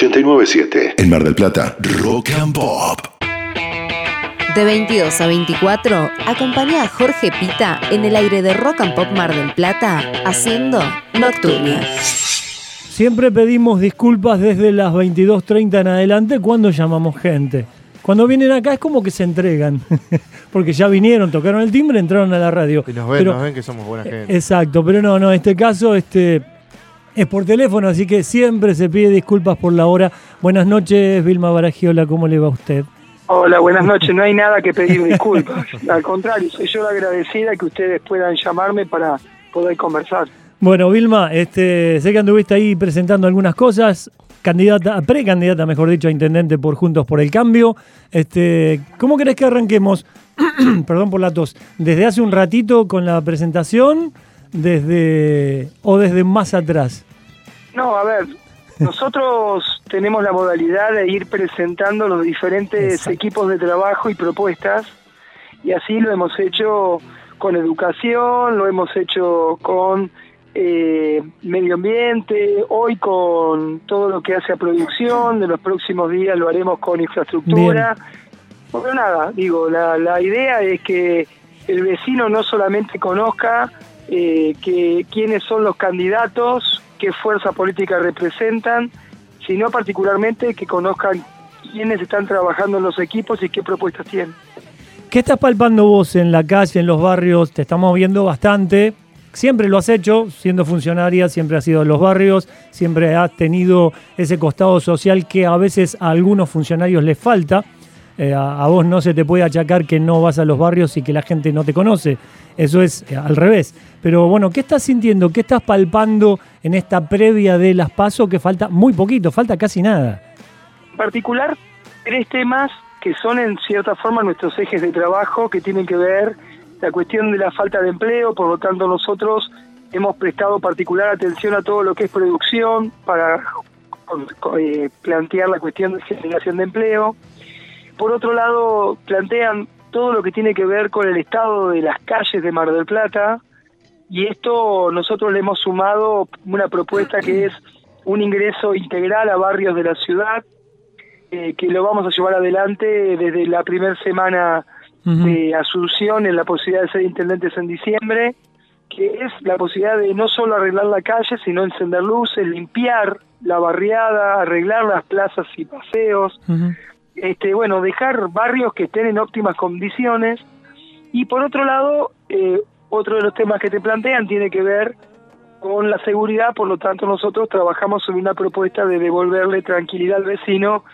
897. En Mar del Plata, Rock and Pop. De 22 a 24, acompaña a Jorge Pita en el aire de Rock and Pop Mar del Plata haciendo Nocturnia. Siempre pedimos disculpas desde las 22.30 en adelante cuando llamamos gente. Cuando vienen acá es como que se entregan, porque ya vinieron, tocaron el timbre, entraron a la radio. Y nos ven, nos ven que somos buena gente. Exacto, pero no, no, en este caso este, es por teléfono, así que siempre se pide disculpas por la hora. Buenas noches, Vilma Baragiola, ¿cómo le va a usted? Hola, buenas noches. No hay nada que pedir disculpas. Al contrario, soy yo la agradecida que ustedes puedan llamarme para poder conversar. Bueno, Vilma, este, sé que anduviste ahí presentando algunas cosas candidata, precandidata, mejor dicho, a intendente por Juntos por el Cambio. Este, ¿Cómo querés que arranquemos? Perdón por la tos. ¿Desde hace un ratito con la presentación desde o desde más atrás? No, a ver, nosotros tenemos la modalidad de ir presentando los diferentes equipos de trabajo y propuestas y así lo hemos hecho con educación, lo hemos hecho con eh, medio ambiente, hoy con todo lo que hace a producción, de los próximos días lo haremos con infraestructura. Pero nada, digo, la, la idea es que el vecino no solamente conozca eh, que quiénes son los candidatos, qué fuerza política representan, sino particularmente que conozcan quiénes están trabajando en los equipos y qué propuestas tienen. ¿Qué estás palpando vos en la calle, en los barrios? Te estamos viendo bastante siempre lo has hecho, siendo funcionaria, siempre has sido en los barrios, siempre has tenido ese costado social que a veces a algunos funcionarios les falta. Eh, a, vos no se te puede achacar que no vas a los barrios y que la gente no te conoce. Eso es eh, al revés. Pero bueno, ¿qué estás sintiendo? ¿Qué estás palpando en esta previa de las PASO que falta muy poquito, falta casi nada? En particular, tres temas que son en cierta forma nuestros ejes de trabajo que tienen que ver la cuestión de la falta de empleo, por lo tanto nosotros hemos prestado particular atención a todo lo que es producción para eh, plantear la cuestión de generación de empleo. Por otro lado, plantean todo lo que tiene que ver con el estado de las calles de Mar del Plata y esto nosotros le hemos sumado una propuesta que es un ingreso integral a barrios de la ciudad, eh, que lo vamos a llevar adelante desde la primera semana de Asunción en la posibilidad de ser intendentes en diciembre, que es la posibilidad de no solo arreglar la calle, sino encender luces, limpiar la barriada, arreglar las plazas y paseos, este, bueno, dejar barrios que estén en óptimas condiciones. Y por otro lado, eh, otro de los temas que te plantean tiene que ver con la seguridad, por lo tanto nosotros trabajamos en una propuesta de devolverle tranquilidad al vecino,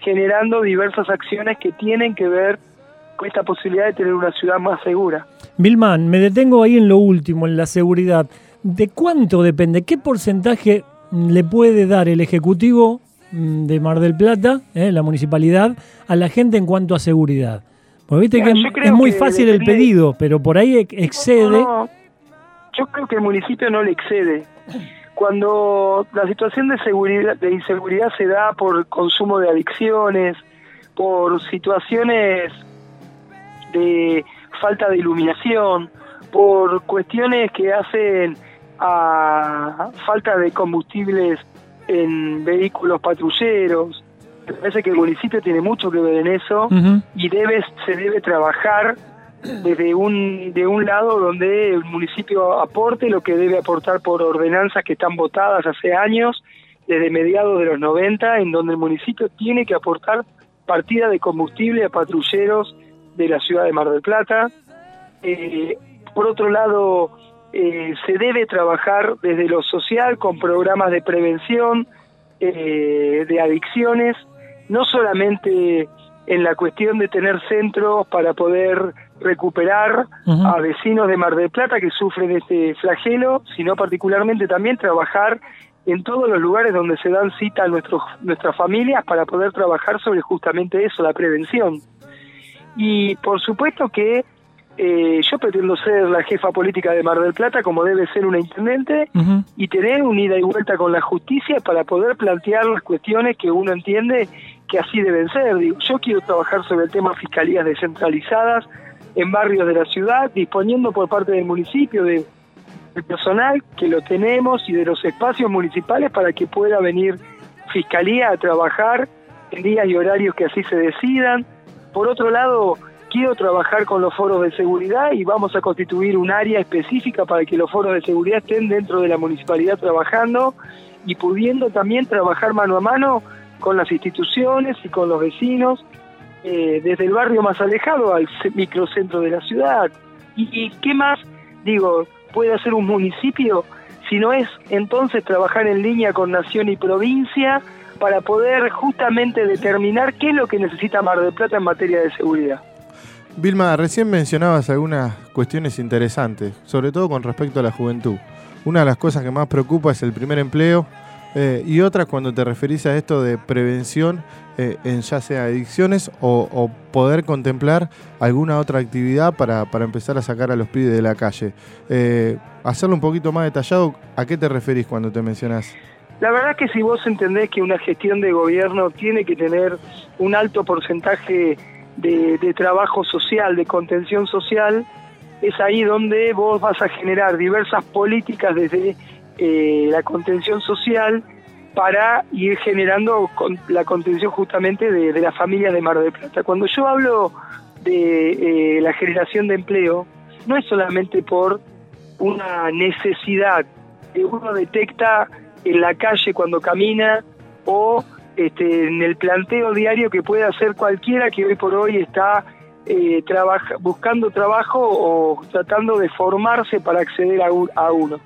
generando diversas acciones que tienen que ver esta posibilidad de tener una ciudad más segura. Vilman, me detengo ahí en lo último, en la seguridad. ¿De cuánto depende? ¿Qué porcentaje le puede dar el Ejecutivo de Mar del Plata, eh, la municipalidad, a la gente en cuanto a seguridad? Porque viste que es muy fácil el pedido, pero por ahí excede. yo creo que el municipio no le excede. Cuando la situación de seguridad, de inseguridad se da por consumo de adicciones, por situaciones de falta de iluminación, por cuestiones que hacen a falta de combustibles en vehículos patrulleros. Me parece que el municipio tiene mucho que ver en eso y debe, se debe trabajar desde un, de un lado donde el municipio aporte lo que debe aportar por ordenanzas que están votadas hace años, desde mediados de los 90, en donde el municipio tiene que aportar partida de combustible a patrulleros de la ciudad de Mar del Plata. Eh, por otro lado, eh, se debe trabajar desde lo social con programas de prevención eh, de adicciones, no solamente en la cuestión de tener centros para poder recuperar a vecinos de Mar del Plata que sufren este flagelo, sino particularmente también trabajar en todos los lugares donde se dan cita a nuestros, nuestras familias para poder trabajar sobre justamente eso, la prevención. Y por supuesto que eh, yo pretendo ser la jefa política de Mar del Plata como debe ser una intendente y tener un ida y vuelta con la justicia para poder plantear las cuestiones que uno entiende que así deben ser. Digo, yo quiero trabajar sobre el tema fiscalías descentralizadas en barrios de la ciudad, disponiendo por parte del municipio de, del personal que lo tenemos y de los espacios municipales para que pueda venir fiscalía a trabajar en días y horarios que así se decidan. Por otro lado, quiero trabajar con los foros de seguridad y vamos a constituir un área específica para que los foros de seguridad estén dentro de la municipalidad trabajando y pudiendo también trabajar mano a mano con las instituciones y con los vecinos, eh, desde el barrio más alejado al microcentro de la ciudad. ¿Y, qué más, digo, puede hacer un municipio si no es entonces trabajar en línea con nación y provincia para poder justamente determinar qué es lo que necesita Mar del Plata en materia de seguridad? Vilma, recién mencionabas algunas cuestiones interesantes, sobre todo con respecto a la juventud. Una de las cosas que más preocupa es el primer empleo eh, y otra cuando te referís a esto de prevención eh, en ya sea adicciones o, poder contemplar alguna otra actividad para, empezar a sacar a los pibes de la calle. Eh, hacerlo un poquito más detallado, ¿a qué te referís cuando te mencionás? La verdad que si vos entendés que una gestión de gobierno tiene que tener un alto porcentaje de, trabajo social, de contención social, es ahí donde vos vas a generar diversas políticas desde eh, la contención social para ir generando la contención justamente de, las familias de Mar del Plata. Cuando yo hablo de eh, la generación de empleo, no es solamente por una necesidad que uno detecta en la calle cuando camina o este, en el planteo diario que puede hacer cualquiera que hoy por hoy está eh, buscando trabajo o tratando de formarse para acceder a, uno.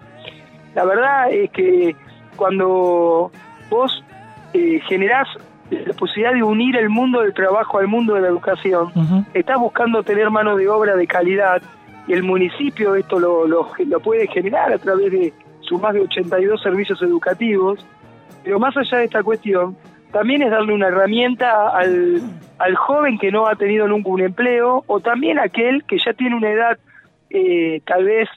La verdad es que cuando vos eh, generás la posibilidad de unir el mundo del trabajo al mundo de la educación, estás buscando tener mano de obra de calidad y el municipio esto lo, lo, lo puede generar a través de sus más de 82 servicios educativos, pero más allá de esta cuestión, también es darle una herramienta al, al joven que no ha tenido nunca un empleo o también aquel que ya tiene una edad eh, tal vez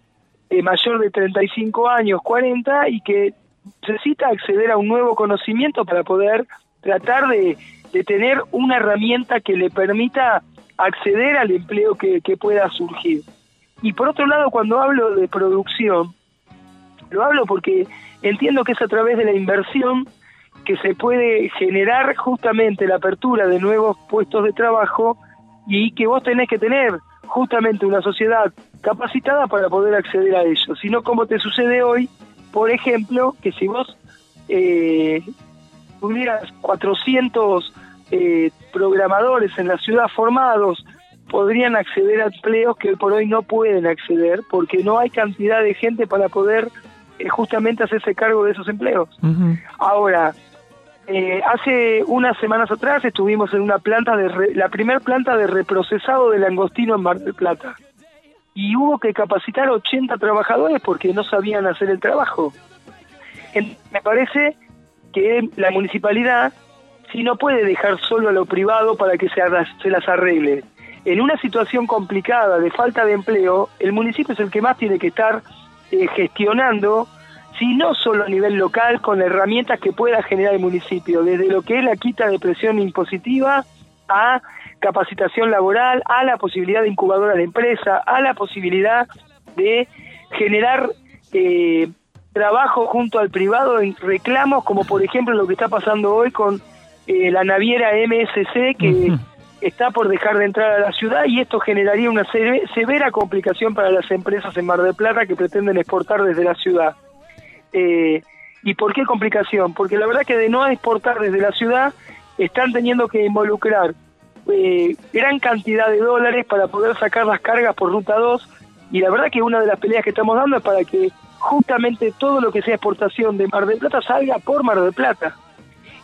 eh, mayor de 35 años, 40 y que necesita acceder a un nuevo conocimiento para poder tratar de, de tener una herramienta que le permita acceder al empleo que, que pueda surgir. Y por otro lado, cuando hablo de producción, lo hablo porque entiendo que es a través de la inversión que se puede generar justamente la apertura de nuevos puestos de trabajo y que vos tenés que tener justamente una sociedad capacitada para poder acceder a ello. Si no, como te sucede hoy, por ejemplo, que si vos eh, tuvieras 400 eh, programadores en la ciudad formados, podrían acceder a empleos que por hoy no pueden acceder porque no hay cantidad de gente para poder eh, justamente hacerse cargo de esos empleos. Ahora, eh, hace unas semanas atrás estuvimos en una planta de la primer planta de reprocesado de langostino en Mar del Plata y hubo que capacitar 80 trabajadores porque no sabían hacer el trabajo. me parece que la municipalidad si no puede dejar solo a lo privado para que se, se las arregle. En una situación complicada de falta de empleo, el municipio es el que más tiene que estar eh, gestionando si no solo a nivel local, con herramientas que pueda generar el municipio, desde lo que es la quita de presión impositiva a capacitación laboral, a la posibilidad de incubadora de empresa, a la posibilidad de generar eh, trabajo junto al privado en reclamos, como por ejemplo lo que está pasando hoy con eh, la naviera MSC, que está por dejar de entrar a la ciudad y esto generaría una severa complicación para las empresas en Mar del Plata que pretenden exportar desde la ciudad. Eh, ¿Y por qué complicación? Porque la verdad que de no exportar desde la ciudad están teniendo que involucrar eh, gran cantidad de dólares para poder sacar las cargas por ruta 2 y la verdad que una de las peleas que estamos dando es para que justamente todo lo que sea exportación de Mar del Plata salga por Mar del Plata.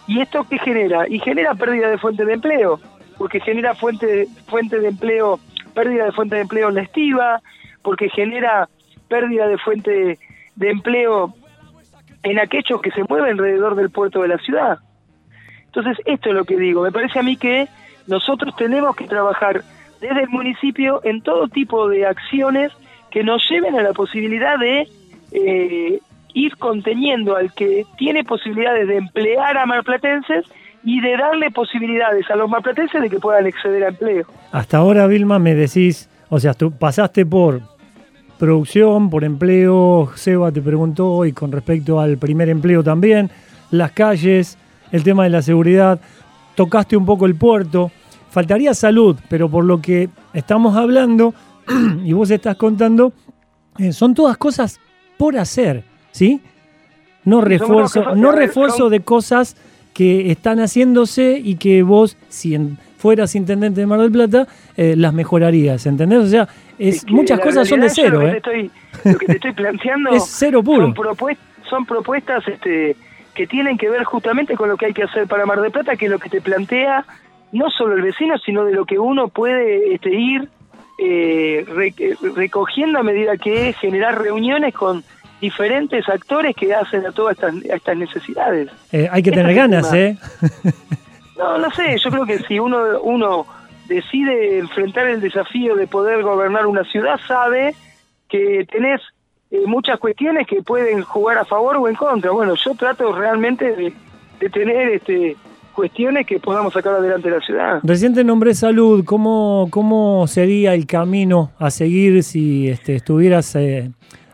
¿Y esto qué genera? Y genera pérdida de fuente de empleo, porque genera fuente, fuente de empleo, pérdida de fuente de empleo en la estiva, porque genera pérdida de fuente de empleo en aquellos que se mueven alrededor del puerto de la ciudad. Entonces, esto es lo que digo. Me parece a mí que nosotros tenemos que trabajar desde el municipio en todo tipo de acciones que nos lleven a la posibilidad de eh, ir conteniendo al que tiene posibilidades de emplear a marplatenses y de darle posibilidades a los marplatenses de que puedan acceder a empleo. Hasta ahora, Vilma, me decís, o sea, tú pasaste por producción, por empleo. Seba te preguntó y con respecto al primer empleo también, las calles, el tema de la seguridad, tocaste un poco el puerto, faltaría salud, pero por lo que estamos hablando y vos estás contando, eh, son todas cosas por hacer, ¿sí? No refuerzo, no refuerzo de cosas que están haciéndose y que vos, si en- fueras intendente de Mar del Plata, eh, las mejorarías, ¿entendés? O sea, es, Es que muchas cosas son de cero, lo ¿eh? que te estoy- lo que te estoy planteando Es cero puro. Son, propuest- son propuestas este, que tienen que ver justamente con lo que hay que hacer para Mar del Plata, que es lo que te plantea no solo el vecino, sino de lo que uno puede este, ir eh, re- recogiendo a medida que generar reuniones con diferentes actores que hacen a todas estas, a estas necesidades. Eh, hay que tener es ganas, tema. ¿eh? No, no sé, yo creo que si uno, uno decide enfrentar el desafío de poder gobernar una ciudad, sabe que tenés eh, muchas cuestiones que pueden jugar a favor o en contra. Bueno, yo trato realmente de, tener este cuestiones que podamos sacar adelante la ciudad. Recién te nombré salud. ¿Cómo, cómo sería el camino a seguir si este, estuvieras eh,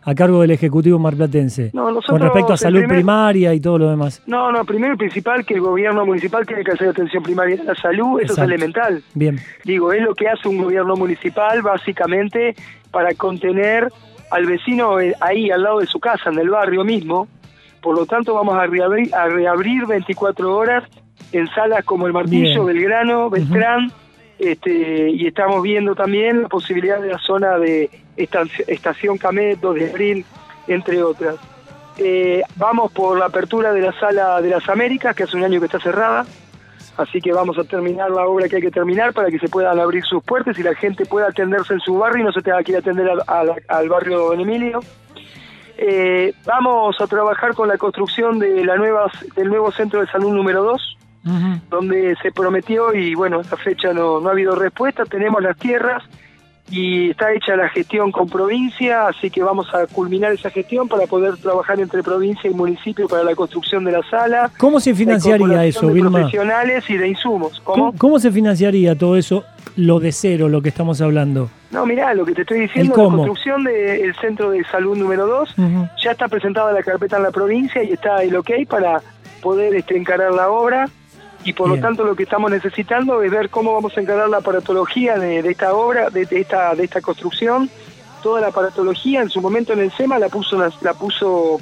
a cargo del Ejecutivo marplatense? No, nosotros, Con respecto a salud primer- primaria y todo lo demás. No, no, primero y principal que el gobierno municipal tiene que hacer atención primaria a la salud, eso es elemental. Bien. Digo, es lo que hace un gobierno municipal básicamente para contener al vecino eh, ahí al lado de su casa, en el barrio mismo. Por lo tanto, vamos a reabrir, a reabrir 24 horas en salas como el Martillo, Bien. Belgrano, Beltrán, este, y estamos viendo también la posibilidad de la zona de estaci- Estación Camet, 2 de abril, entre otras. Eh, vamos por la apertura de la sala de las Américas, que hace un año que está cerrada, así que vamos a terminar la obra que hay que terminar para que se puedan abrir sus puertas y la gente pueda atenderse en su barrio y no se tenga que ir a atender al, al- al barrio Don Emilio. Eh, vamos a trabajar con la construcción de la nueva, del nuevo centro de salud número 2, Donde se prometió y bueno, hasta fecha no, no ha habido respuesta, tenemos las tierras y está hecha la gestión con provincia, así que vamos a culminar esa gestión para poder trabajar entre provincia y municipio para la construcción de la sala. ¿Cómo se financiaría eso, de Vilma? profesionales y de insumos. ¿Cómo? ¿Cómo, cómo se financiaría todo eso, lo de cero, lo que estamos hablando? No, mirá, lo que te estoy diciendo, ¿El la construcción del centro de salud número 2 Ujú. ya está presentada la carpeta en la provincia y está el ok para poder este, encarar la obra y por Bien. lo tanto lo que estamos necesitando es ver cómo vamos a encarar la aparatología de, de esta obra, de, de esta de esta construcción. Toda la aparatología en su momento en el SEMA la puso la, puso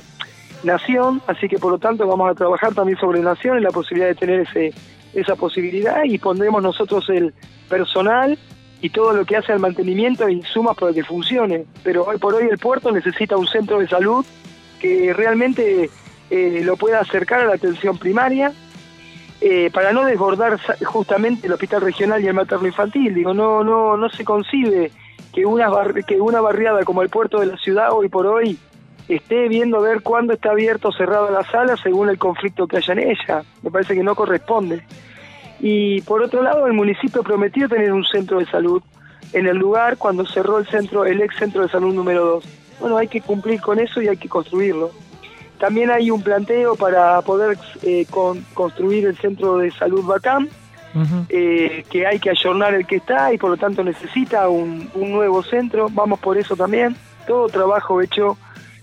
Nación, así que por lo tanto vamos a trabajar también sobre Nación y la posibilidad de tener ese esa posibilidad y pondremos nosotros el personal y todo lo que hace al mantenimiento e insumos para que funcione. Pero hoy por hoy el puerto necesita un centro de salud que realmente eh, lo pueda acercar a la atención primaria eh, para no desbordar justamente el hospital regional y el materno infantil. Digo, no, no, no se concibe que una, que una barriada como el puerto de la ciudad hoy por hoy esté viendo ver cuándo está abierto o cerrado la sala según el conflicto que haya en ella. Me parece que no corresponde. Y por otro lado, el municipio prometió tener un centro de salud en el lugar cuando cerró el centro, el ex centro de salud número 2. Bueno, hay que cumplir con eso y hay que construirlo. También hay un planteo para poder eh, con- construir el centro de salud Bacán, eh, que hay que ayornar el que está y por lo tanto necesita un, un nuevo centro. Vamos por eso también. Todo trabajo hecho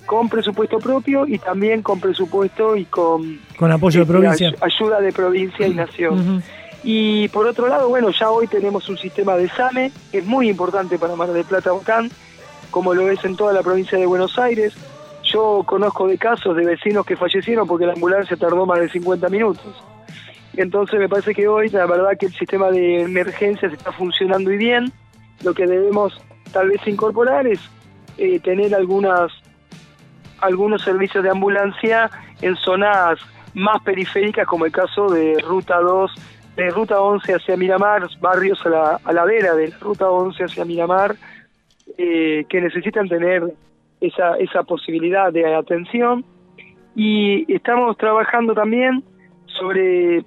con presupuesto propio y también con presupuesto y con Con apoyo de este, provincia. ay- ayuda de provincia y nación. Y por otro lado, bueno, ya hoy tenemos un sistema de SAME, que es muy importante para Mar del Plata Bocán, como lo es en toda la provincia de Buenos Aires. Yo conozco de casos de vecinos que fallecieron porque la ambulancia tardó más de 50 minutos. Entonces me parece que hoy la verdad que el sistema de emergencias está funcionando y bien. Lo que debemos tal vez incorporar es eh, tener algunas algunos servicios de ambulancia en zonas más periféricas como el caso de Ruta 2, de Ruta 11 hacia Miramar, barrios a la, a la vera de Ruta 11 hacia Miramar, eh, que necesitan tener esa, esa posibilidad de atención. Y estamos trabajando también sobre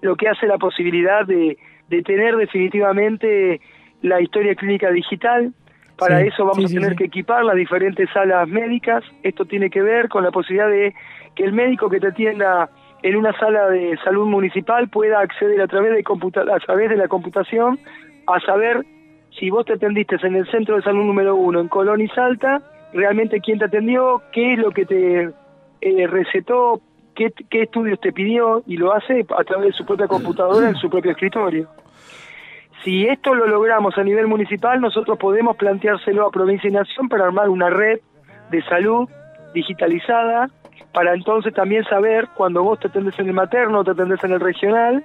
lo que hace la posibilidad de, de tener definitivamente la historia clínica digital. Para Sí, eso vamos sí, a tener sí. que equipar las diferentes salas médicas. Esto tiene que ver con la posibilidad de que el médico que te atienda en una sala de salud municipal pueda acceder a través de computa a través de la computación a saber si vos te atendiste en el centro de salud número uno en Colón y Salta, realmente quién te atendió, qué es lo que te eh, recetó qué, qué estudios te pidió y lo hace a través de su propia computadora en su propio escritorio. Si esto lo logramos a nivel municipal, nosotros podemos planteárselo a provincia y nación para armar una red de salud digitalizada, para entonces también saber cuando vos te atendés en el materno, te atendés en el regional,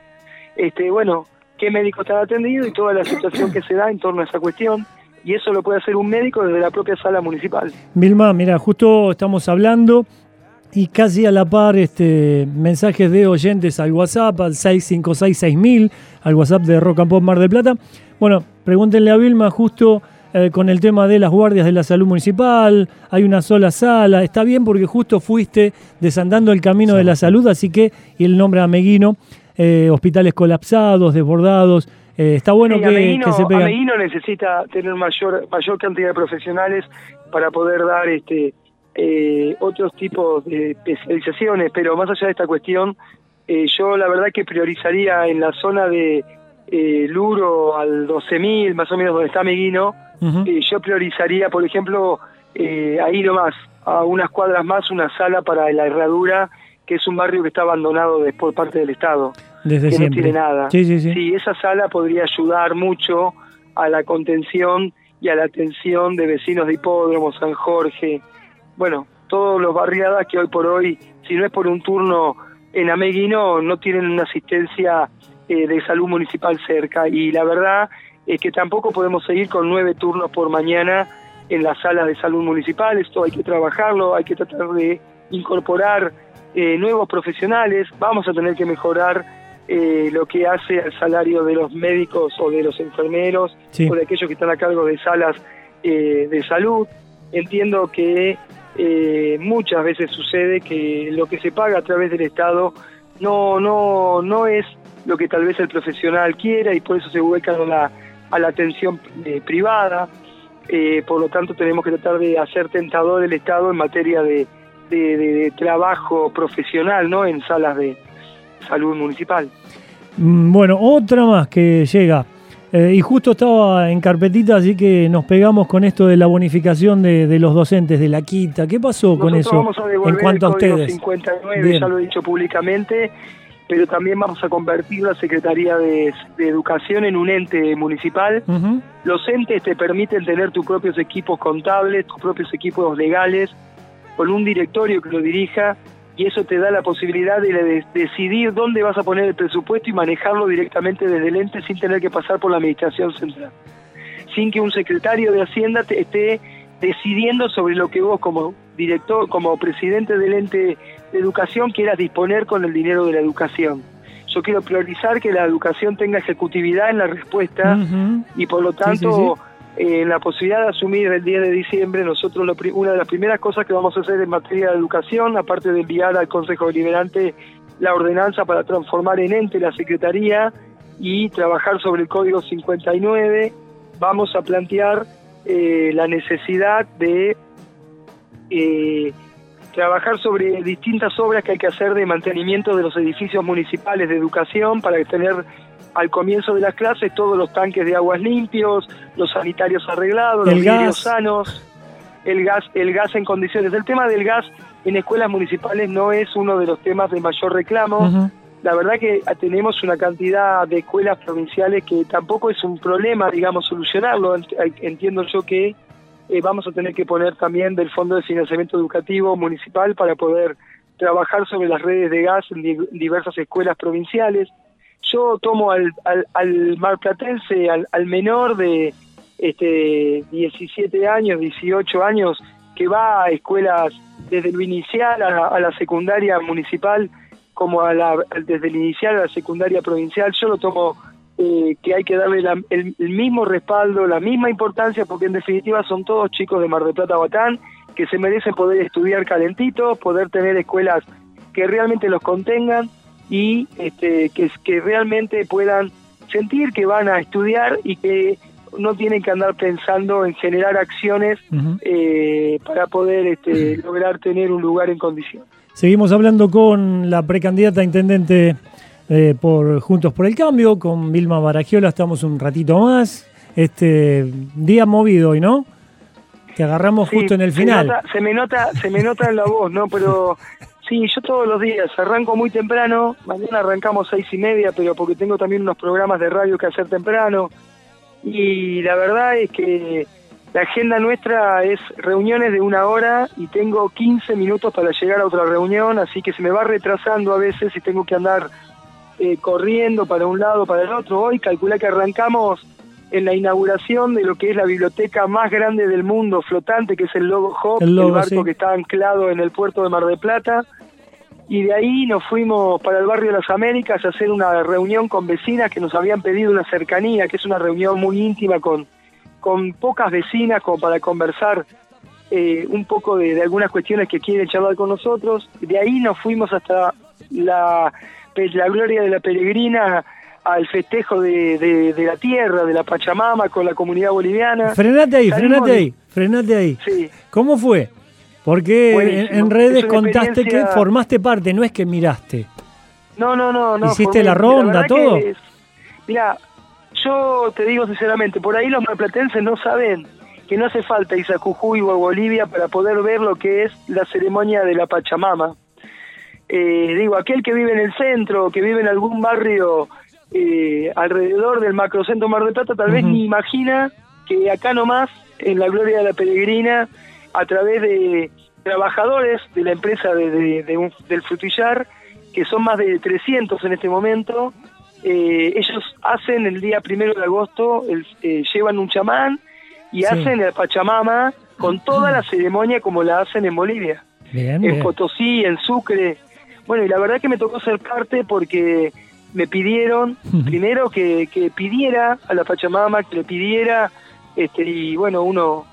este, bueno, qué médico ha atendido y toda la situación que se da en torno a esa cuestión. Y eso lo puede hacer un médico desde la propia sala municipal. Vilma, mira, justo estamos hablando y casi a la par este, mensajes de oyentes al WhatsApp, al 6566000, al WhatsApp de Rock and Pop Mar del Plata. Bueno, pregúntenle a Vilma justo eh, con el tema de las guardias de la salud municipal, hay una sola sala, está bien porque justo fuiste desandando el camino de la salud, así que, y el nombre Ameguino, eh, hospitales colapsados, desbordados, eh, está bueno Sí, que, Ameguino, que se necesita tener mayor mayor cantidad de profesionales para poder dar este eh, otros tipos de especializaciones, pero más allá de esta cuestión, eh, yo la verdad que priorizaría en la zona de eh, Luro al 12.000, más o menos donde está Ameguino, Ujú. eh, yo priorizaría, por ejemplo, eh, ahí nomás, a unas cuadras más, una sala para la herradura, que es un barrio que está abandonado de- por parte del Estado Desde que siempre. no tiene nada. Sí, sí, sí. esa sala podría ayudar mucho a la contención y a la atención de vecinos de Hipódromo, San Jorge, bueno, todos los barriadas que hoy por hoy, si no es por un turno en Ameguino, no tienen una asistencia eh, de salud municipal cerca. Y la verdad es que tampoco podemos seguir con nueve turnos por mañana en las salas de salud municipal. Esto hay que trabajarlo, hay que tratar de incorporar eh, nuevos profesionales. Vamos a tener que mejorar eh, lo que hace al salario de los médicos o de los enfermeros Sí. o de aquellos que están a cargo de salas eh, de salud. Entiendo que eh, muchas veces sucede que lo que se paga a través del Estado no, no, no es lo que tal vez el profesional quiera y por eso se vuelcan a la, a la atención eh, privada. Eh, por lo tanto, tenemos que tratar de hacer tentador el Estado en materia de, de- de- de trabajo profesional, ¿no? En salas de salud municipal. Mm, Bueno, otra más que llega. Eh, y justo estaba en carpetita, así que nos pegamos con esto de la bonificación de, de los docentes de la quita. ¿Qué pasó con eso vamos a en cuanto a el código ustedes? 59, Bien. ya lo he dicho públicamente, pero también vamos a convertir la Secretaría de, de Educación en un ente municipal. Los entes te permiten tener tus propios equipos contables, tus propios equipos legales, con un directorio que lo dirija, y eso te da la posibilidad de, de- decidir dónde vas a poner el presupuesto y manejarlo directamente desde el ente sin tener que pasar por la administración central. Sin que un secretario de Hacienda te esté decidiendo sobre lo que vos como director, como presidente del ente de educación quieras disponer con el dinero de la educación. Yo quiero priorizar que la educación tenga ejecutividad en la respuesta y por lo Sí, tanto sí, eh, en la posibilidad de asumir el 10 de diciembre nosotros lo una de las primeras cosas que vamos a hacer en materia de educación aparte de enviar al Consejo Deliberante la ordenanza para transformar en ente la Secretaría y trabajar sobre el Código 59 vamos a plantear eh, la necesidad de eh, trabajar sobre distintas obras que hay que hacer de mantenimiento de los edificios municipales de educación para tener al comienzo de las clases todos los tanques de aguas limpios, los sanitarios arreglados, El los vidrios sanos, el gas, el gas en condiciones. El tema del gas en escuelas municipales no es uno de los temas de mayor reclamo. La verdad que tenemos una cantidad de escuelas provinciales que tampoco es un problema, digamos, solucionarlo. Ent- Entiendo yo que eh, vamos a tener que poner también del Fondo de Financiamiento Educativo Municipal para poder trabajar sobre las redes de gas en di- diversas escuelas provinciales. Yo tomo al, al, al marplatense, al, al menor de este 17 años, 18 años, que va a escuelas desde lo inicial a, la- a la secundaria municipal, como a la, desde el inicial a la secundaria provincial, yo lo tomo eh, que hay que darle el, el mismo respaldo, la misma importancia, porque en definitiva son todos chicos de Mar del Plata Batán, que se merecen poder estudiar calentitos, poder tener escuelas que realmente los contengan y este, que, que realmente puedan sentir que van a estudiar y que no tienen que andar pensando en generar acciones eh, para poder este, lograr tener un lugar en condición. Seguimos hablando con la precandidata a intendente eh, por Juntos por el Cambio, con Vilma Baragiola. Estamos un ratito más. Este día movido hoy, ¿no? Te agarramos Sí, justo en el final. Se me nota, se me nota en la voz, ¿no? Pero sí, yo todos los días arranco muy temprano. Mañana arrancamos seis y media, pero porque tengo también unos programas de radio que hacer temprano. Y la verdad es que la agenda nuestra es reuniones de una hora y tengo 15 minutos para llegar a otra reunión, así que se me va retrasando a veces y tengo que andar eh, corriendo para un lado, para el otro. Hoy calculé que arrancamos en la inauguración de lo que es la biblioteca más grande del mundo flotante, que es el Logo Hop, El Logo, barco sí. que está anclado en el puerto de Mar del Plata. Y de ahí nos fuimos para el barrio de las Américas a hacer una reunión con vecinas que nos habían pedido una cercanía, que es una reunión muy íntima con, con pocas vecinas, como para conversar eh, un poco de, de algunas cuestiones que quieren charlar con nosotros. De ahí nos fuimos hasta la, la gloria de la peregrina al festejo de, de- de la tierra, de la Pachamama con la comunidad boliviana. Frenate ahí, Salimos frenate de- ahí, frenate ahí. Sí. ¿Cómo fue? Porque en, Buenísimo. en redes contaste que formaste parte, no es que miraste. No, no, no. no ¿Hiciste la ronda, todo? es- Mira, yo te digo sinceramente, por ahí los marplatenses no saben que no hace falta irse a Jujuy o a Bolivia para poder ver lo que es la ceremonia de la Pachamama. Eh, digo, aquel que vive en el centro, que vive en algún barrio eh, alrededor del macrocentro Mar del Plata, tal vez ni imagina que acá nomás, en la Gloria de la Peregrina, a través de trabajadores de la empresa de, de- de un- del frutillar, que son más de 300 en este momento, eh, ellos hacen el día primero de agosto, el- eh, llevan un chamán y Sí. hacen la Pachamama con toda la ceremonia como la hacen en Bolivia Bien, en bien. Potosí, en Sucre. Bueno, y la verdad que me tocó ser parte porque me pidieron, primero que, que pidiera a la Pachamama, que le pidiera, este, y bueno, uno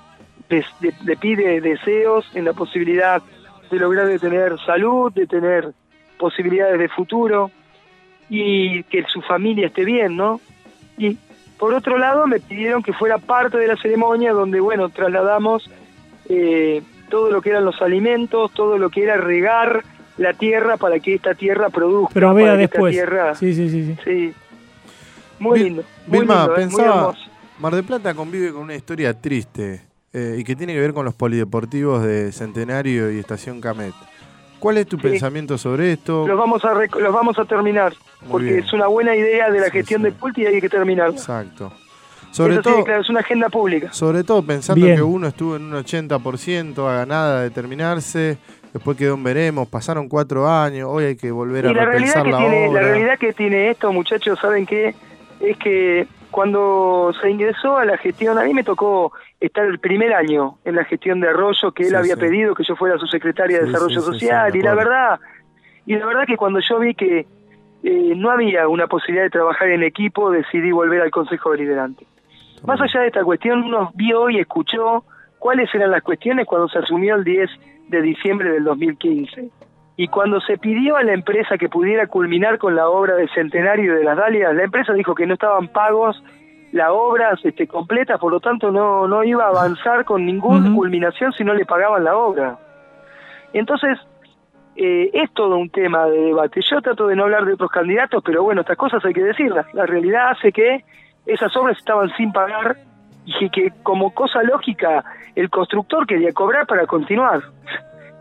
le pide deseos en la posibilidad de lograr de tener salud, de tener posibilidades de futuro y que su familia esté bien, ¿no? Y por otro lado me pidieron que fuera parte de la ceremonia donde, bueno, trasladamos eh, todo lo que eran los alimentos, todo lo que era regar la tierra para que esta tierra produzca. Pero vea después. tierra- Sí, sí, sí. sí. Sí. Muy Vil- lindo. Muy Vilma, lindo, ¿eh? Muy pensaba. Mar del Plata convive con una historia triste eh, y que tiene que ver con los polideportivos de Centenario y Estación Camet. ¿Cuál es tu Sí. pensamiento sobre esto? Los vamos a rec- los vamos a terminar Muy porque bien. es una buena idea de la Sí, gestión sí. de Pulti y hay que terminarla. Exacto. Sobre Eso sí, todo, claro, es una agenda pública. sobre todo pensando Bien. que uno estuvo en un 80% a nada de terminarse, después quedó en veremos, pasaron cuatro años, hoy hay que volver a la realidad, repensar que la tiene, obra. la realidad que tiene esto, muchachos, ¿saben qué? Es que cuando se ingresó a la gestión, a mí me tocó estar el primer año en la gestión de Arroyo, que él Sí, había sí. pedido que yo fuera su secretaria de Desarrollo Social, y la verdad, y la verdad que cuando yo vi que eh, no había una posibilidad de trabajar en equipo, decidí volver al Consejo Deliberante. Más allá de esta cuestión, uno vio y escuchó cuáles eran las cuestiones cuando se asumió el 10 de diciembre del 2015. Y cuando se pidió a la empresa que pudiera culminar con la obra del centenario de las Dalias, la empresa dijo que no estaban pagos las obras este, completas, por lo tanto no, no iba a avanzar con ninguna culminación si no le pagaban la obra. Entonces, eh, es todo un tema de debate. Yo trato de no hablar de otros candidatos, pero bueno, estas cosas hay que decirlas. La realidad hace que esas obras estaban sin pagar y que como cosa lógica el constructor quería cobrar para continuar.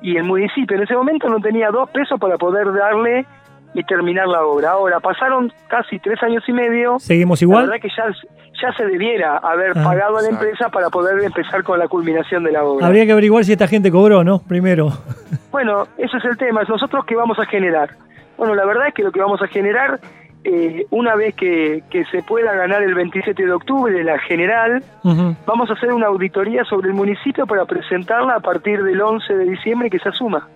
Y el municipio en ese momento no tenía dos pesos para poder darle y terminar la obra. Ahora, pasaron casi tres años y medio. ¿Seguimos La igual? verdad que ya, ya se debiera haber Ah. pagado a la Exacto. empresa para poder empezar con la culminación de la obra. Habría que averiguar si esta gente cobró, ¿no? Primero. Bueno, ese es el tema. ¿Nosotros qué vamos a generar? Bueno, la verdad es que lo que vamos a generar, eh, una vez que, que se pueda ganar el 27 de octubre la general, vamos a hacer una auditoría sobre el municipio para presentarla a partir del 11 de diciembre que se asuma.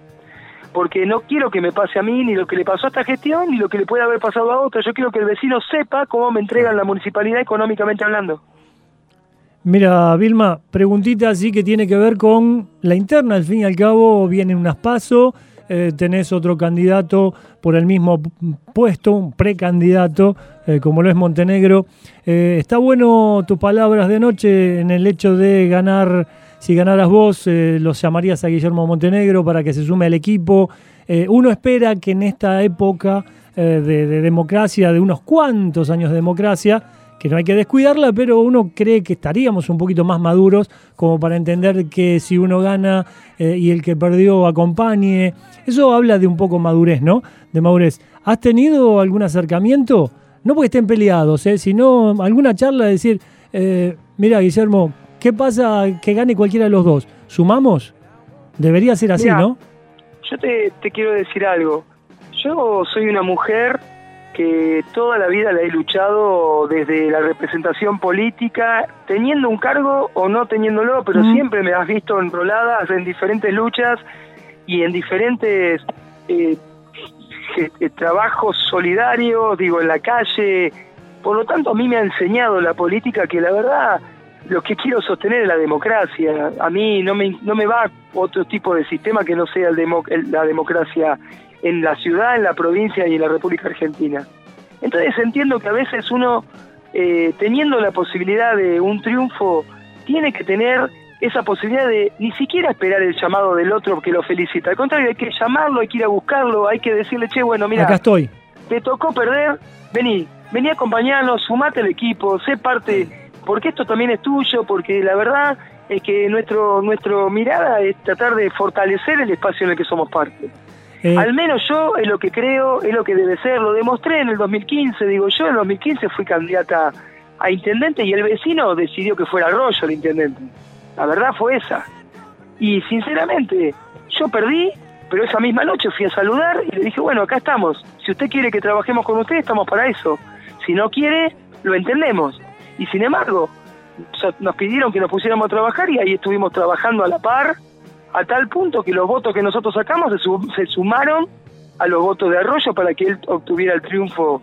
Porque no quiero que me pase a mí ni lo que le pasó a esta gestión ni lo que le puede haber pasado a otra. Yo quiero que el vecino sepa cómo me entregan la municipalidad económicamente hablando. Mira, Vilma, preguntita así que tiene que ver con la interna. Al fin y al cabo, vienen unas pasos, eh, tenés otro candidato por el mismo puesto, un precandidato, eh, como lo es Montenegro. Eh, está bueno tus palabras de noche en el hecho de ganar, si ganaras vos, eh, los llamarías a Guillermo Montenegro para que se sume al equipo. Uno espera que en esta época de democracia, de unos cuantos años de democracia, que no hay que descuidarla, pero uno cree que estaríamos un poquito más maduros como para entender que si uno gana eh, y el que perdió acompañe. Eso habla de un poco madurez, ¿no? De madurez. ¿Has tenido algún acercamiento? No porque estén peleados, ¿eh? sino alguna charla de decir, eh, mira, Guillermo, ¿qué pasa que gane cualquiera de los dos? ¿Sumamos? Debería ser así, ¿no? Yo te, te quiero decir algo. Yo soy una mujer que toda la vida la he luchado desde la representación política, teniendo un cargo o no teniéndolo, pero Mm. siempre me has visto enroladas en diferentes luchas y en diferentes eh, eh, trabajos solidarios, digo, en la calle. Por lo tanto, a mí me ha enseñado la política que la verdad lo que quiero sostener es la democracia. A mí no me, no me va otro tipo de sistema que no sea el demo- el- la democracia en la ciudad, en la provincia y en la República Argentina. Entonces entiendo que a veces uno, eh, teniendo la posibilidad de un triunfo, tiene que tener esa posibilidad de ni siquiera esperar el llamado del otro que lo felicita. Al contrario, hay que llamarlo, hay que ir a buscarlo, hay que decirle, che, bueno, mira, Acá estoy. te tocó perder, vení, vení a acompañarnos, sumate al equipo, sé parte, porque esto también es tuyo, porque la verdad es que nuestro nuestro mirada es tratar de fortalecer el espacio en el que somos parte. Eh, Al menos yo es lo que creo, es lo que debe ser, lo demostré en el 2015, digo yo en el 2015 fui candidata a intendente y el vecino decidió que fuera Arroyo el intendente. La verdad fue esa. Y sinceramente, yo perdí, pero esa misma noche fui a saludar y le dije, bueno, acá estamos. Si usted quiere que trabajemos con usted, estamos para eso. Si no quiere, lo entendemos. Y sin embargo, nos pidieron que nos pusiéramos a trabajar y ahí estuvimos trabajando a la par, a tal punto que los votos que nosotros sacamos se, su- se sumaron a los votos de Arroyo para que él obtuviera el triunfo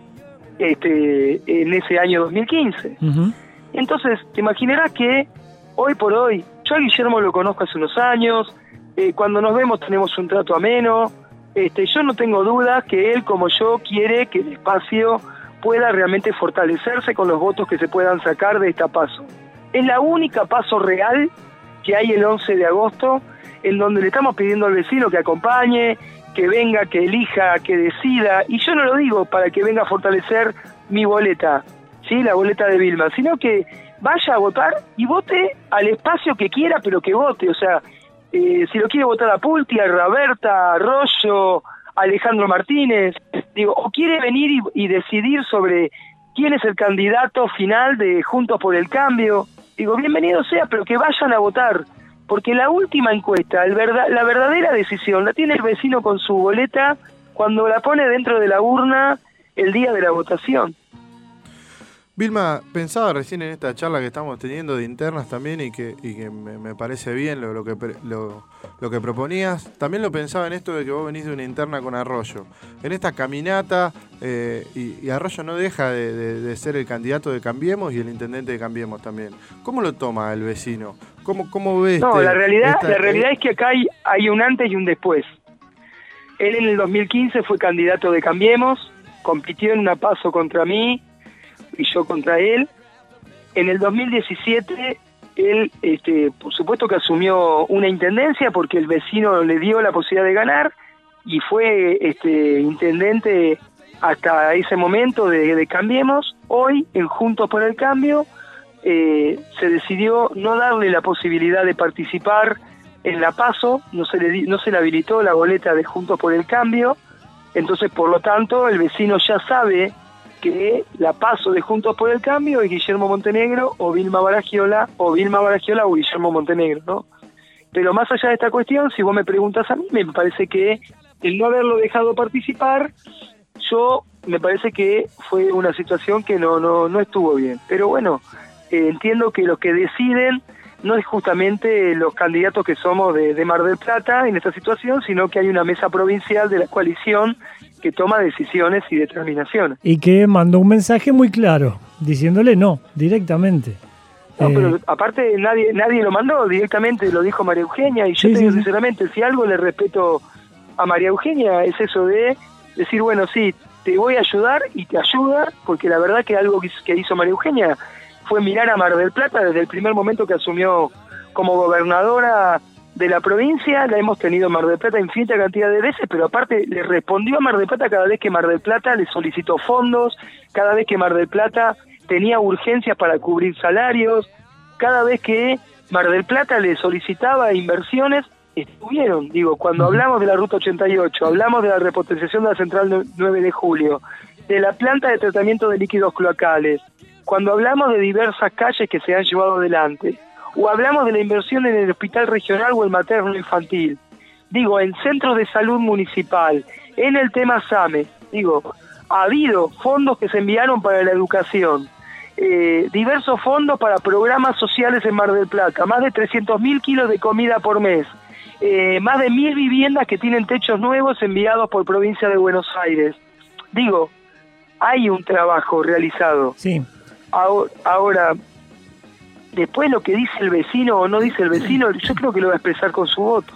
este, en ese año 2015. ujú. Entonces, te imaginarás que hoy por hoy, yo a Guillermo lo conozco hace unos años, eh, cuando nos vemos tenemos un trato ameno, este, yo no tengo dudas que él como yo quiere que el espacio pueda realmente fortalecerse con los votos que se puedan sacar de esta paso. Es la única paso real que hay el 11 de agosto, en donde le estamos pidiendo al vecino que acompañe, que venga, que elija, que decida, y yo no lo digo para que venga a fortalecer mi boleta, ¿sí? la boleta de Vilma, sino que vaya a votar y vote al espacio que quiera, pero que vote, o sea, eh, si lo quiere votar a Pulti, a Roberta, a Arroyo, a Alejandro Martínez, digo, o quiere venir y, y decidir sobre quién es el candidato final de Juntos por el Cambio, digo, bienvenido sea, pero que vayan a votar, porque la última encuesta, el verdad, la verdadera decisión, la tiene el vecino con su boleta cuando la pone dentro de la urna el día de la votación. Vilma, pensaba recién en esta charla que estamos teniendo de internas también y que, y que me, me parece bien lo, lo que, lo, lo que proponías. También lo pensaba en esto de que vos venís de una interna con Arroyo. En esta caminata, eh, y, y Arroyo no deja de, de- de ser el candidato de Cambiemos y el intendente de Cambiemos también. ¿Cómo lo toma el vecino? ¿Cómo, cómo ve No, este- la realidad, esta- la realidad es que acá hay, hay un antes y un después. Él en el 2015 fue candidato de Cambiemos, compitió en una paso contra mí y yo contra él. En el 2017 él, este, por supuesto que asumió una intendencia porque el vecino le dio la posibilidad de ganar y fue este, intendente hasta ese momento de, Cambiemos. Hoy, en Juntos por el Cambio, eh, se decidió no darle la posibilidad de participar en la PASO, no se le, no se le habilitó la boleta de Juntos por el Cambio, entonces por lo tanto el vecino ya sabe que la PASO de Juntos por el Cambio es Guillermo Montenegro o Vilma Baragiola o Vilma Baragiola o Guillermo Montenegro, ¿no? Pero más allá de esta cuestión, si vos me preguntas a mí, me parece que el no haberlo dejado participar, yo me parece que fue una situación que no, no, no estuvo bien. Pero bueno, eh, entiendo que los que deciden no es justamente los candidatos que somos de, de Mar del Plata en esta situación, sino que hay una mesa provincial de la coalición que toma decisiones y determinaciones. Y que mandó un mensaje muy claro, diciéndole no, directamente. No, Eh, pero aparte nadie nadie lo mandó, directamente lo dijo María Eugenia y yo Sí, te digo sí, sinceramente, si algo le respeto a María Eugenia es eso de decir, bueno, sí, te voy a ayudar y te ayuda, porque la verdad que algo que hizo María Eugenia fue mirar a Mar del Plata desde el primer momento que asumió como gobernadora de la provincia, la hemos tenido en Mar del Plata infinita cantidad de veces, pero aparte le respondió a Mar del Plata cada vez que Mar del Plata le solicitó fondos, cada vez que Mar del Plata tenía urgencias para cubrir salarios, cada vez que Mar del Plata le solicitaba inversiones, estuvieron. Digo, cuando hablamos de la Ruta 88, hablamos de la repotenciación de la Central 9 de Julio, de la planta de tratamiento de líquidos cloacales, cuando hablamos de diversas calles que se han llevado adelante, o hablamos de la inversión en el hospital regional o el materno infantil, digo, en centros de salud municipal, en el tema SAME, digo, ha habido fondos que se enviaron para la educación, eh, diversos fondos para programas sociales en Mar del Plata, más de 300 mil kilos de comida por mes, eh, más de mil viviendas que tienen techos nuevos enviados por provincia de Buenos Aires. Digo, hay un trabajo realizado. Sí. Ahora, ahora, después lo que dice el vecino o no dice el vecino, yo creo que lo va a expresar con su voto.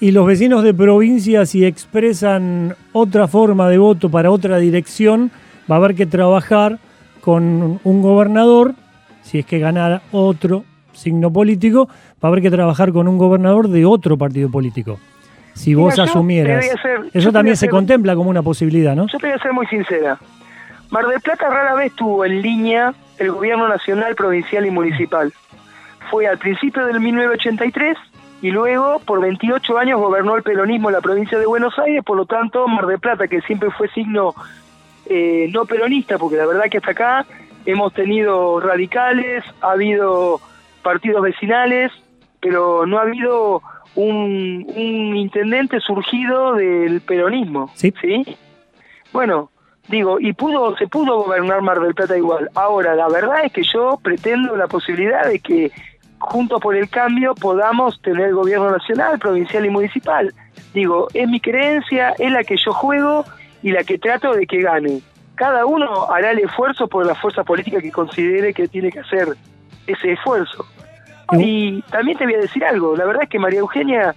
Y los vecinos de provincia, si expresan otra forma de voto para otra dirección, va a haber que trabajar con un gobernador, si es que ganara otro signo político, va a haber que trabajar con un gobernador de otro partido político. Si vos Mira, asumieras. Eso también se contempla como una posibilidad, ¿no? Yo te voy a ser muy sincera. Mar del Plata rara vez tuvo en línea el gobierno nacional, provincial y municipal. Fue al principio del 1983 y luego por 28 años gobernó el peronismo en la provincia de Buenos Aires, por lo tanto Mar del Plata, que siempre fue signo eh, no peronista, porque la verdad que hasta acá hemos tenido radicales, ha habido partidos vecinales, pero no ha habido un, un intendente surgido del peronismo. Sí. Bueno, digo, y pudo se pudo gobernar Mar del Plata igual. Ahora, la verdad es que yo pretendo la posibilidad de que juntos por el cambio podamos tener gobierno nacional, provincial y municipal. Digo, es mi creencia, es la que yo juego y la que trato de que gane. Cada uno hará el esfuerzo por la fuerza política que considere que tiene que hacer ese esfuerzo. Y también te voy a decir algo, la verdad es que María Eugenia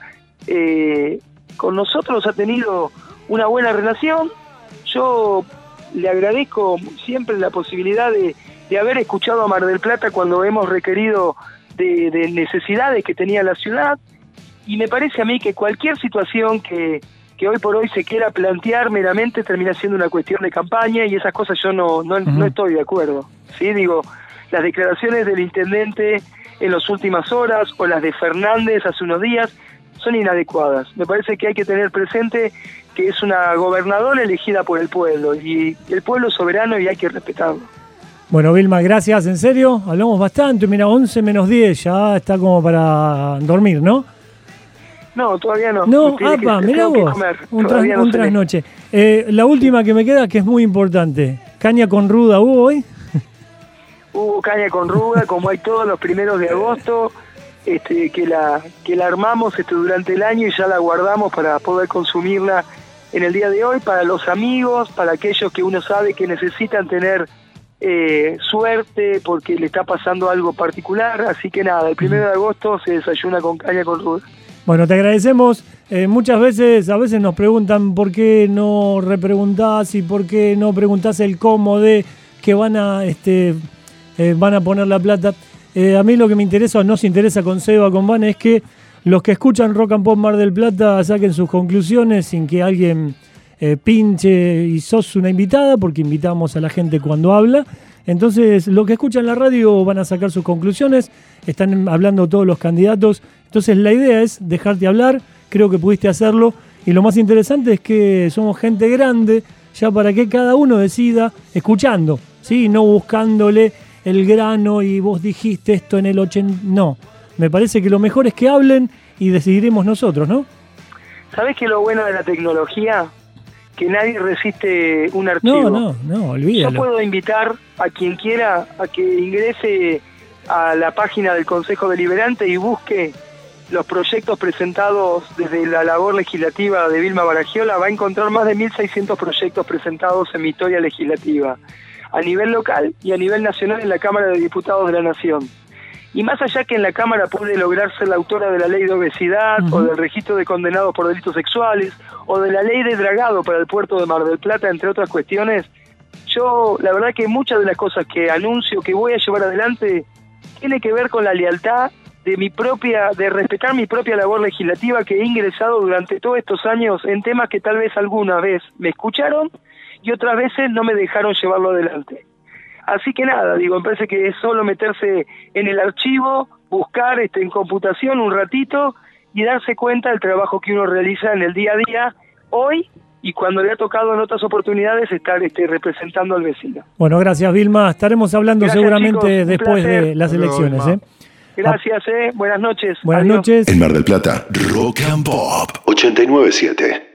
eh, con nosotros ha tenido una buena relación, yo le agradezco siempre la posibilidad de, de haber escuchado a Mar del Plata cuando hemos requerido de, de necesidades que tenía la ciudad y me parece a mí que cualquier situación que, que hoy por hoy se quiera plantear meramente termina siendo una cuestión de campaña y esas cosas yo no, no, no estoy de acuerdo. ¿sí? Digo, las declaraciones del intendente en las últimas horas o las de Fernández hace unos días son inadecuadas. Me parece que hay que tener presente que es una gobernadora elegida por el pueblo y el pueblo es soberano y hay que respetarlo. Bueno, Vilma, gracias, en serio, hablamos bastante. Mira, 11 menos 10, ya está como para dormir, ¿no? No, todavía no. No, Tiene que- apa, mirá vos. comer. Un, tras- no un trasnoche. Eh, la última que me queda, que es muy importante. ¿Caña con ruda hubo hoy? Hubo caña con ruda, como hay todos los primeros de agosto, este, que la que la armamos este, durante el año y ya la guardamos para poder consumirla en el día de hoy para los amigos, para aquellos que uno sabe que necesitan tener eh, suerte porque le está pasando algo particular. Así que nada, el primero de agosto se desayuna con caña con ruda. Bueno, te agradecemos. Eh, muchas veces, a veces nos preguntan por qué no repreguntás y por qué no preguntás el cómo de que van a, este, eh, van a poner la plata. Eh, a mí lo que me interesa o nos interesa con Seba, con Van, es que los que escuchan Rock and Pop Mar del Plata saquen sus conclusiones sin que alguien eh, pinche y sos una invitada, porque invitamos a la gente cuando habla. Entonces, los que escuchan la radio van a sacar sus conclusiones, están hablando todos los candidatos. Entonces, la idea es dejarte hablar, creo que pudiste hacerlo. Y lo más interesante es que somos gente grande, ya para que cada uno decida, escuchando, ¿sí? No buscándole el grano y vos dijiste esto en el 80. No, me parece que lo mejor es que hablen y decidiremos nosotros, ¿no? ¿Sabés qué es lo bueno de la tecnología? Que nadie resiste un archivo. No, no, no, Yo olvídalo. puedo invitar a quien quiera a que ingrese a la página del Consejo Deliberante y busque los proyectos presentados desde la labor legislativa de Vilma Baragiola. Va a encontrar más de 1.600 proyectos presentados en mi historia legislativa, a nivel local y a nivel nacional en la Cámara de Diputados de la Nación. Y más allá que en la Cámara puede lograr ser la autora de la ley de obesidad o del registro de condenados por delitos sexuales o de la ley de dragado para el puerto de Mar del Plata, entre otras cuestiones, yo la verdad que muchas de las cosas que anuncio que voy a llevar adelante tiene que ver con la lealtad de mi propia, de respetar mi propia labor legislativa que he ingresado durante todos estos años en temas que tal vez alguna vez me escucharon y otras veces no me dejaron llevarlo adelante. Así que nada, digo, me parece que es solo meterse en el archivo, buscar este, en computación un ratito y darse cuenta del trabajo que uno realiza en el día a día hoy y cuando le ha tocado en otras oportunidades estar este, representando al vecino. Bueno, gracias Vilma. Estaremos hablando Gracias, seguramente chicos. Después de las elecciones. ¿eh? Gracias, eh. buenas noches. Buenas Adiós. noches. En Mar del Plata, Rock and Pop 897.